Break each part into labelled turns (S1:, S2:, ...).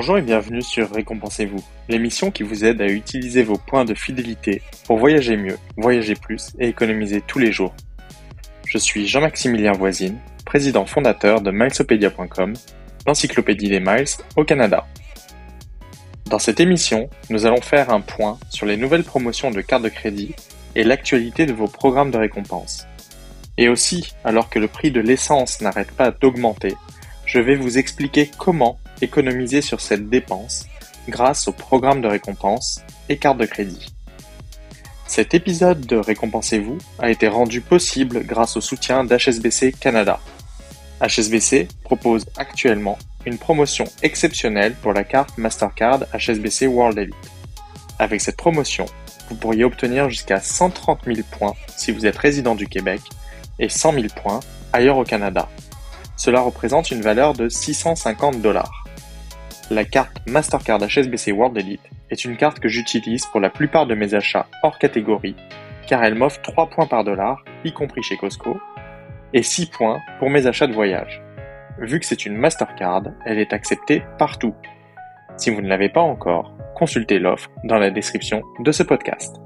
S1: Bonjour et bienvenue sur Récompensez-vous, l'émission qui vous aide à utiliser vos points de fidélité pour voyager mieux, voyager plus et économiser tous les jours. Je suis Jean-Maximilien Voisine, président fondateur de Milesopedia.com, l'encyclopédie des miles au Canada. Dans cette émission, nous allons faire un point sur les nouvelles promotions de cartes de crédit et l'actualité de vos programmes de récompense. Et aussi, alors que le prix de l'essence n'arrête pas d'augmenter, je vais vous expliquer comment économiser sur cette dépense grâce au programme de récompense et carte de crédit. Cet épisode de Récompensez-vous a été rendu possible grâce au soutien d'HSBC Canada. HSBC propose actuellement une promotion exceptionnelle pour la carte Mastercard HSBC World Elite. Avec cette promotion, vous pourriez obtenir jusqu'à 130 000 points si vous êtes résident du Québec et 100 000 points ailleurs au Canada. Cela représente une valeur de 650 dollars. La carte Mastercard HSBC World Elite est une carte que j'utilise pour la plupart de mes achats hors catégorie, car elle m'offre 3 points par dollar, y compris chez Costco, et 6 points pour mes achats de voyage. Vu que c'est une Mastercard, elle est acceptée partout. Si vous ne l'avez pas encore, consultez l'offre dans la description de ce podcast.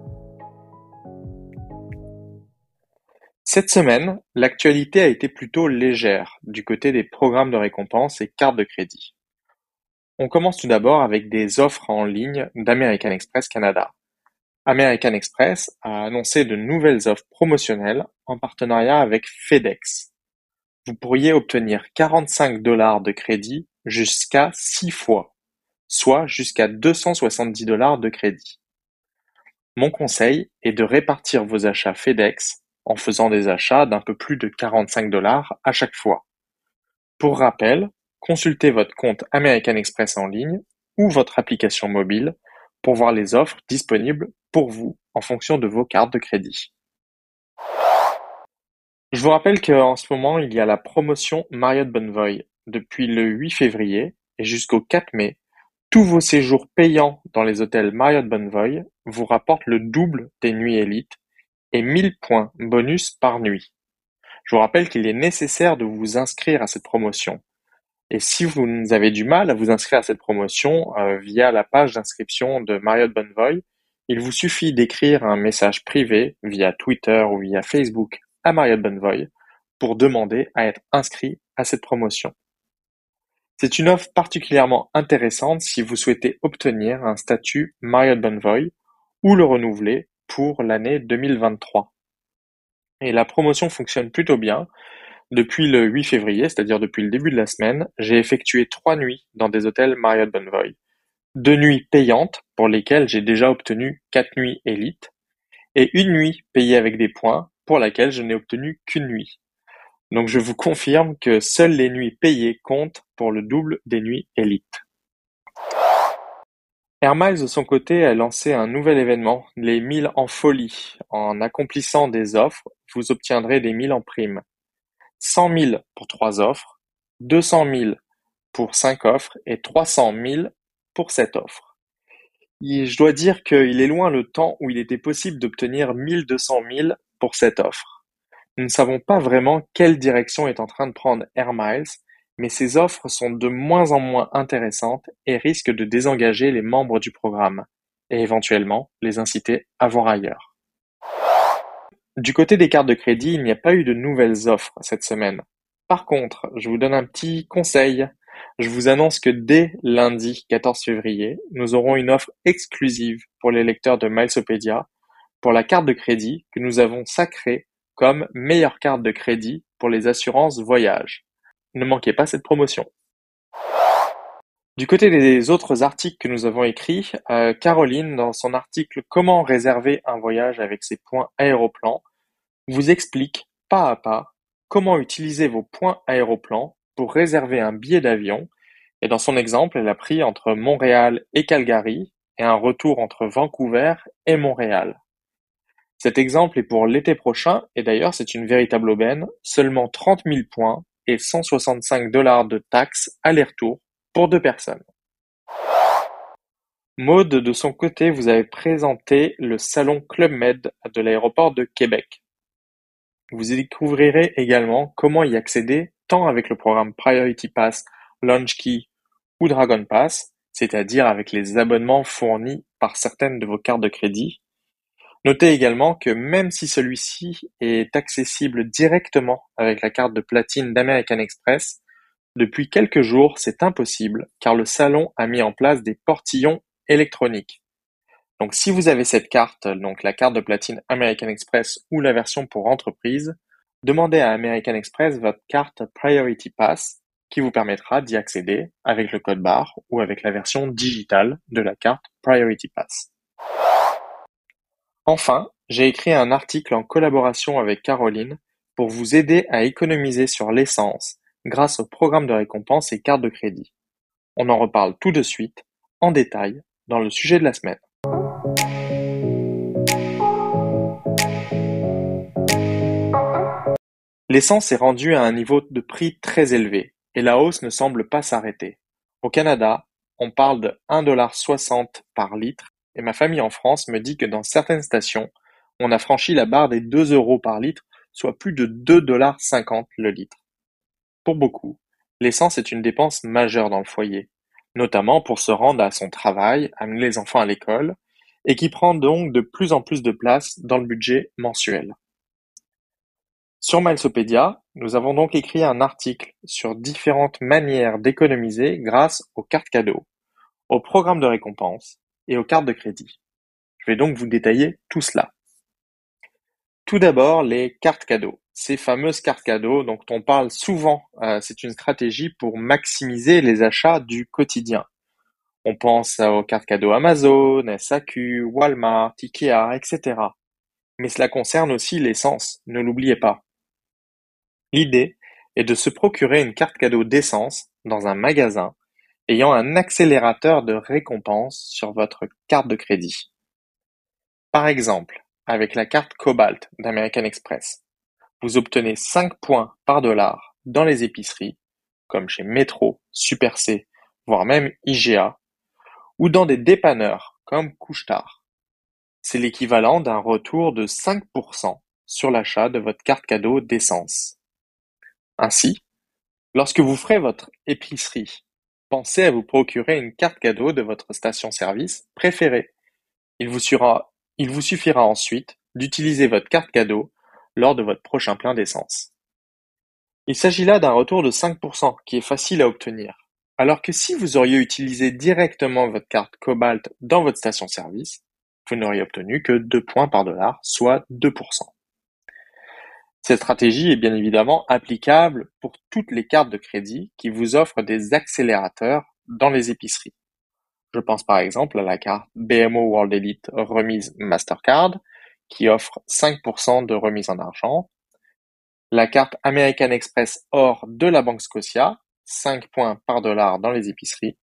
S1: Cette semaine, l'actualité a été plutôt légère du côté des programmes de récompense et cartes de crédit. On commence tout d'abord avec des offres en ligne d'American Express Canada. American Express a annoncé de nouvelles offres promotionnelles en partenariat avec FedEx. Vous pourriez obtenir 45 dollars de crédit jusqu'à 6 fois, soit jusqu'à 270 dollars de crédit. Mon conseil est de répartir vos achats FedEx en faisant des achats d'un peu plus de 45 dollars à chaque fois. Pour rappel, Consultez votre compte American Express en ligne ou votre application mobile pour voir les offres disponibles pour vous en fonction de vos cartes de crédit. Je vous rappelle qu'en ce moment, il y a la promotion Marriott Bonvoy. Depuis le 8 février et jusqu'au 4 mai, tous vos séjours payants dans les hôtels Marriott Bonvoy vous rapportent le double des nuits élites et 1000 points bonus par nuit. Je vous rappelle qu'il est nécessaire de vous inscrire à cette promotion. Et si vous avez du mal à vous inscrire à cette promotion euh, via la page d'inscription de Marriott Bonvoy, il vous suffit d'écrire un message privé via Twitter ou via Facebook à Marriott Bonvoy pour demander à être inscrit à cette promotion. C'est une offre particulièrement intéressante si vous souhaitez obtenir un statut Marriott Bonvoy ou le renouveler pour l'année 2023. Et la promotion fonctionne plutôt bien depuis le 8 février, c'est-à-dire depuis le début de la semaine, j'ai effectué trois nuits dans des hôtels Marriott Bonvoy. Deux nuits payantes, pour lesquelles j'ai déjà obtenu quatre nuits élites, et une nuit payée avec des points, pour laquelle je n'ai obtenu qu'une nuit. Donc je vous confirme que seules les nuits payées comptent pour le double des nuits élites. Air Miles de son côté a lancé un nouvel événement, les 1000 en folie. En accomplissant des offres, vous obtiendrez des 1000 en prime cent mille pour trois offres, deux cent mille pour cinq offres et trois cent mille pour sept offres. je dois dire qu'il est loin le temps où il était possible d'obtenir mille deux cent mille pour cette offre. Nous ne savons pas vraiment quelle direction est en train de prendre Air Miles, mais ces offres sont de moins en moins intéressantes et risquent de désengager les membres du programme, et éventuellement les inciter à voir ailleurs. Du côté des cartes de crédit, il n'y a pas eu de nouvelles offres cette semaine. Par contre, je vous donne un petit conseil. Je vous annonce que dès lundi 14 février, nous aurons une offre exclusive pour les lecteurs de Milesopedia pour la carte de crédit que nous avons sacrée comme meilleure carte de crédit pour les assurances voyage. Ne manquez pas cette promotion. Du côté des autres articles que nous avons écrits, euh, Caroline, dans son article Comment réserver un voyage avec ses points Aéroplan, vous explique pas à pas comment utiliser vos points Aéroplan pour réserver un billet d'avion et dans son exemple, elle a pris entre Montréal et Calgary et un retour entre Vancouver et Montréal. Cet exemple est pour l'été prochain et d'ailleurs c'est une véritable aubaine, seulement 30 000 points et 165 dollars de taxes aller-retour pour deux personnes. Maud, de son côté, vous avez présenté le salon Club Med de l'aéroport de Québec. Vous y découvrirez également comment y accéder tant avec le programme Priority Pass, Launch Key ou Dragon Pass c'est-à-dire avec les abonnements fournis par certaines de vos cartes de crédit. Notez également que même si celui-ci est accessible directement avec la carte de platine d'American Express, depuis quelques jours c'est impossible car le salon a mis en place des portillons électroniques. Donc si vous avez cette carte, donc la carte de platine American Express ou la version pour entreprise, demandez à American Express votre carte Priority Pass qui vous permettra d'y accéder avec le code barre ou avec la version digitale de la carte Priority Pass. Enfin, j'ai écrit un article en collaboration avec Caroline pour vous aider à économiser sur l'essence grâce au programme de récompense et carte de crédit. On en reparle tout de suite, en détail, dans le sujet de la semaine. L'essence est rendue à un niveau de prix très élevé et la hausse ne semble pas s'arrêter. Au Canada, on parle de 1,60$ par litre et ma famille en France me dit que dans certaines stations, on a franchi la barre des 2 euros par litre, soit plus de 2,50$ le litre. Pour beaucoup, l'essence est une dépense majeure dans le foyer, notamment pour se rendre à son travail, amener les enfants à l'école, et qui prend donc de plus en plus de place dans le budget mensuel. Sur Milesopedia, nous avons donc écrit un article sur différentes manières d'économiser grâce aux cartes cadeaux, aux programmes de récompense et aux cartes de crédit. Je vais donc vous détailler tout cela. Tout d'abord, les cartes cadeaux. Ces fameuses cartes cadeaux dont on parle souvent, euh, c'est une stratégie pour maximiser les achats du quotidien. On pense aux cartes cadeaux Amazon, SAQ, Walmart, Ikea, etc. Mais cela concerne aussi l'essence, ne l'oubliez pas. L'idée est de se procurer une carte cadeau d'essence dans un magasin ayant un accélérateur de récompense sur votre carte de crédit. Par exemple, avec la carte Cobalt d'American Express, vous obtenez 5 points par dollar dans les épiceries, comme chez Metro, Super C, voire même IGA, ou dans des dépanneurs comme Couchetard. C'est l'équivalent d'un retour de 5% sur l'achat de votre carte cadeau d'essence. Ainsi, lorsque vous ferez votre épicerie Pensez à vous procurer une carte cadeau de votre station-service préférée. Il vous, suffira, ensuite d'utiliser votre carte cadeau lors de votre prochain plein d'essence. Il s'agit là d'un retour de 5% qui est facile à obtenir, alors que si vous auriez utilisé directement votre carte Cobalt dans votre station-service, vous n'auriez obtenu que 2 points par dollar, soit 2%. Cette stratégie est bien évidemment applicable pour toutes les cartes de crédit qui vous offrent des accélérateurs dans les épiceries. Je pense par exemple à la carte BMO World Elite remise Mastercard qui offre 5% de remise en argent, la carte American Express Or de la Banque Scotia, 5 points par dollar dans les épiceries,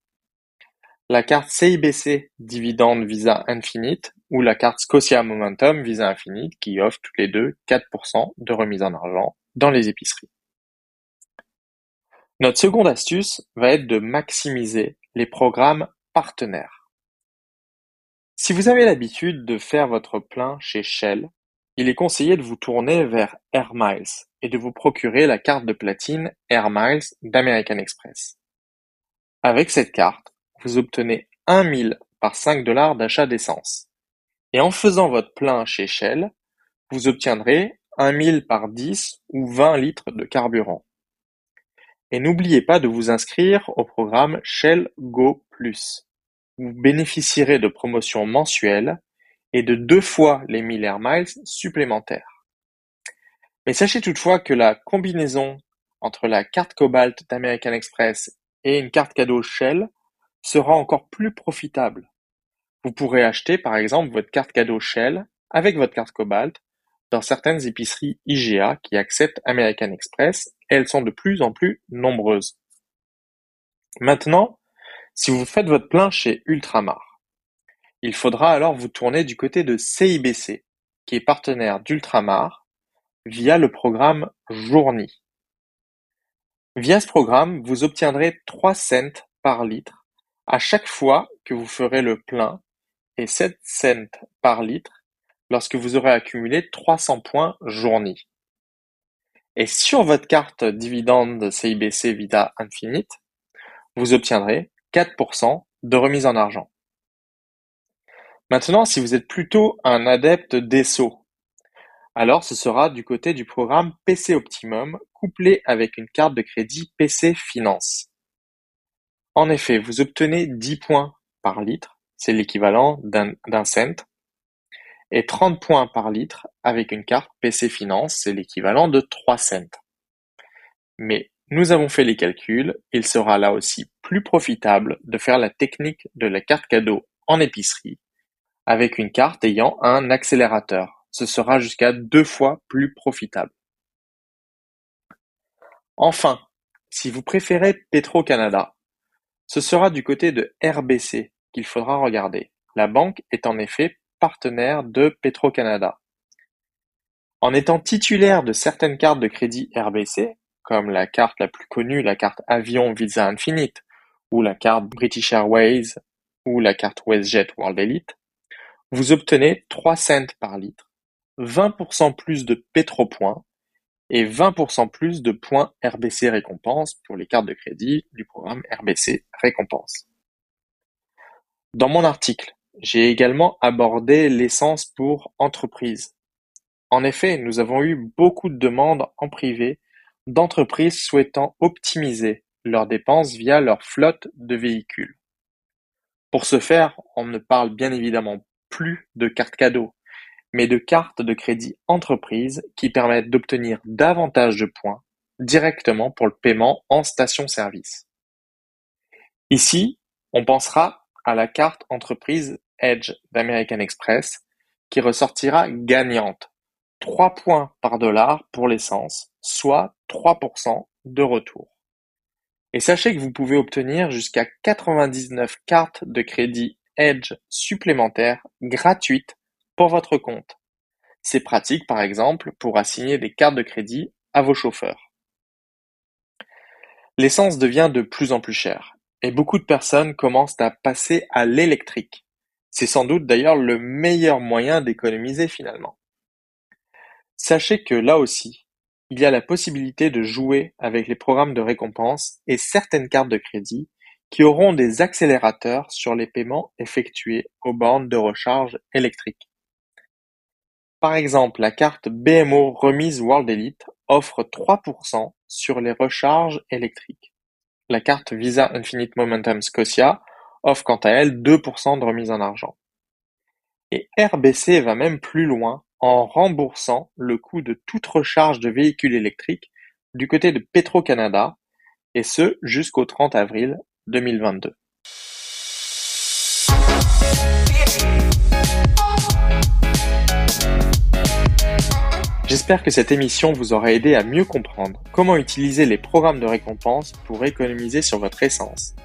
S1: la carte CIBC Dividende Visa Infinite ou la carte Scotia Momentum Visa Infinite qui offre toutes les deux 4% de remise en argent dans les épiceries. Notre seconde astuce va être de maximiser les programmes partenaires. Si vous avez l'habitude de faire votre plein chez Shell, il est conseillé de vous tourner vers Air Miles et de vous procurer la carte de platine Air Miles d'American Express. Avec cette carte, vous obtenez un mille par cinq dollars d'achat d'essence. Et en faisant votre plein chez Shell, vous obtiendrez un mille par dix ou vingt litres de carburant. Et n'oubliez pas de vous inscrire au programme Shell Go Vous bénéficierez de promotions mensuelles et de deux fois les 1000 Air Miles supplémentaires. Mais sachez toutefois que la combinaison entre la carte Cobalt d'American Express et une carte cadeau Shell sera encore plus profitable. Vous pourrez acheter par exemple votre carte cadeau Shell avec votre carte Cobalt dans certaines épiceries IGA qui acceptent American Express et elles sont de plus en plus nombreuses. Maintenant, si vous faites votre plein chez Ultramar, il faudra alors vous tourner du côté de CIBC, qui est partenaire d'Ultramar, via le programme Journey. Via ce programme, vous obtiendrez 3 cents par litre à chaque fois que vous ferez le plein et sept cents par litre lorsque vous aurez accumulé 300 points journée. Et sur votre carte dividende CIBC Vida Infinite, vous obtiendrez 4% de remise en argent. Maintenant, si vous êtes plutôt un adepte d'ESSO, alors ce sera du côté du programme PC Optimum couplé avec une carte de crédit PC Finance. En effet, vous obtenez 10 points par litre, c'est l'équivalent d'un cent, et 30 points par litre avec une carte PC Finance, c'est l'équivalent de 3 cents. Mais nous avons fait les calculs, il sera là aussi plus profitable de faire la technique de la carte cadeau en épicerie avec une carte ayant un accélérateur. Ce sera jusqu'à deux fois plus profitable. Enfin, si vous préférez Petro-Canada, ce sera du côté de RBC qu'il faudra regarder. La banque est en effet partenaire de Petro-Canada. En étant titulaire de certaines cartes de crédit RBC, comme la carte la plus connue, la carte Avion Visa Infinite, ou la carte British Airways, ou la carte WestJet World Elite, vous obtenez trois cents par litre, 20% plus de Pétropoints et 20% plus de points RBC Récompense pour les cartes de crédit du programme RBC Récompense. Dans mon article, j'ai également abordé l'essence pour entreprise. En effet, nous avons eu beaucoup de demandes en privé d'entreprises souhaitant optimiser leurs dépenses via leur flotte de véhicules. Pour ce faire, on ne parle bien évidemment plus de cartes cadeaux, mais de cartes de crédit entreprise qui permettent d'obtenir davantage de points directement pour le paiement en station-service. Ici, on pensera à la carte entreprise Edge d'American Express qui ressortira gagnante. 3 points par dollar pour l'essence, soit 3% de retour. Et sachez que vous pouvez obtenir jusqu'à 99 cartes de crédit Edge supplémentaires gratuites pour votre compte. C'est pratique par exemple pour assigner des cartes de crédit à vos chauffeurs. L'essence devient de plus en plus chère et beaucoup de personnes commencent à passer à l'électrique. C'est sans doute d'ailleurs le meilleur moyen d'économiser finalement. Sachez que là aussi, il y a la possibilité de jouer avec les programmes de récompense et certaines cartes de crédit qui auront des accélérateurs sur les paiements effectués aux bornes de recharge électrique. Par exemple, la carte BMO Remise World Elite offre 3% sur les recharges électriques. La carte Visa Infinite Momentum Scotia offre quant à elle 2% de remise en argent. Et RBC va même plus loin en remboursant le coût de toute recharge de véhicules électriques du côté de Petro-Canada, et ce jusqu'au 30 avril 2022. J'espère que cette émission vous aura aidé à mieux comprendre comment utiliser les programmes de récompense pour économiser sur votre essence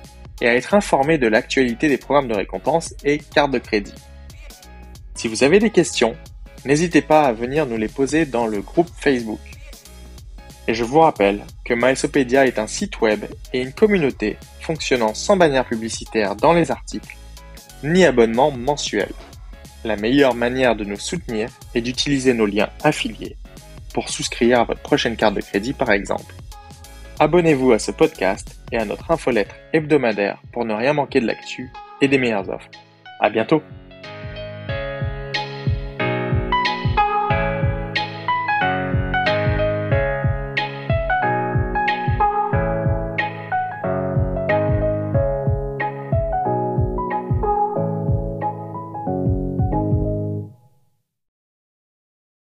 S1: et à être informé de l'actualité des programmes de récompense et cartes de crédit. Si vous avez des questions, n'hésitez pas à venir nous les poser dans le groupe Facebook. Et je vous rappelle que Milesopedia est un site web et une communauté fonctionnant sans bannière publicitaire dans les articles, ni abonnement mensuel. La meilleure manière de nous soutenir est d'utiliser nos liens affiliés pour souscrire à votre prochaine carte de crédit par exemple. Abonnez-vous à ce podcast et à notre infolettre hebdomadaire pour ne rien manquer de l'actu et des meilleures offres. À bientôt!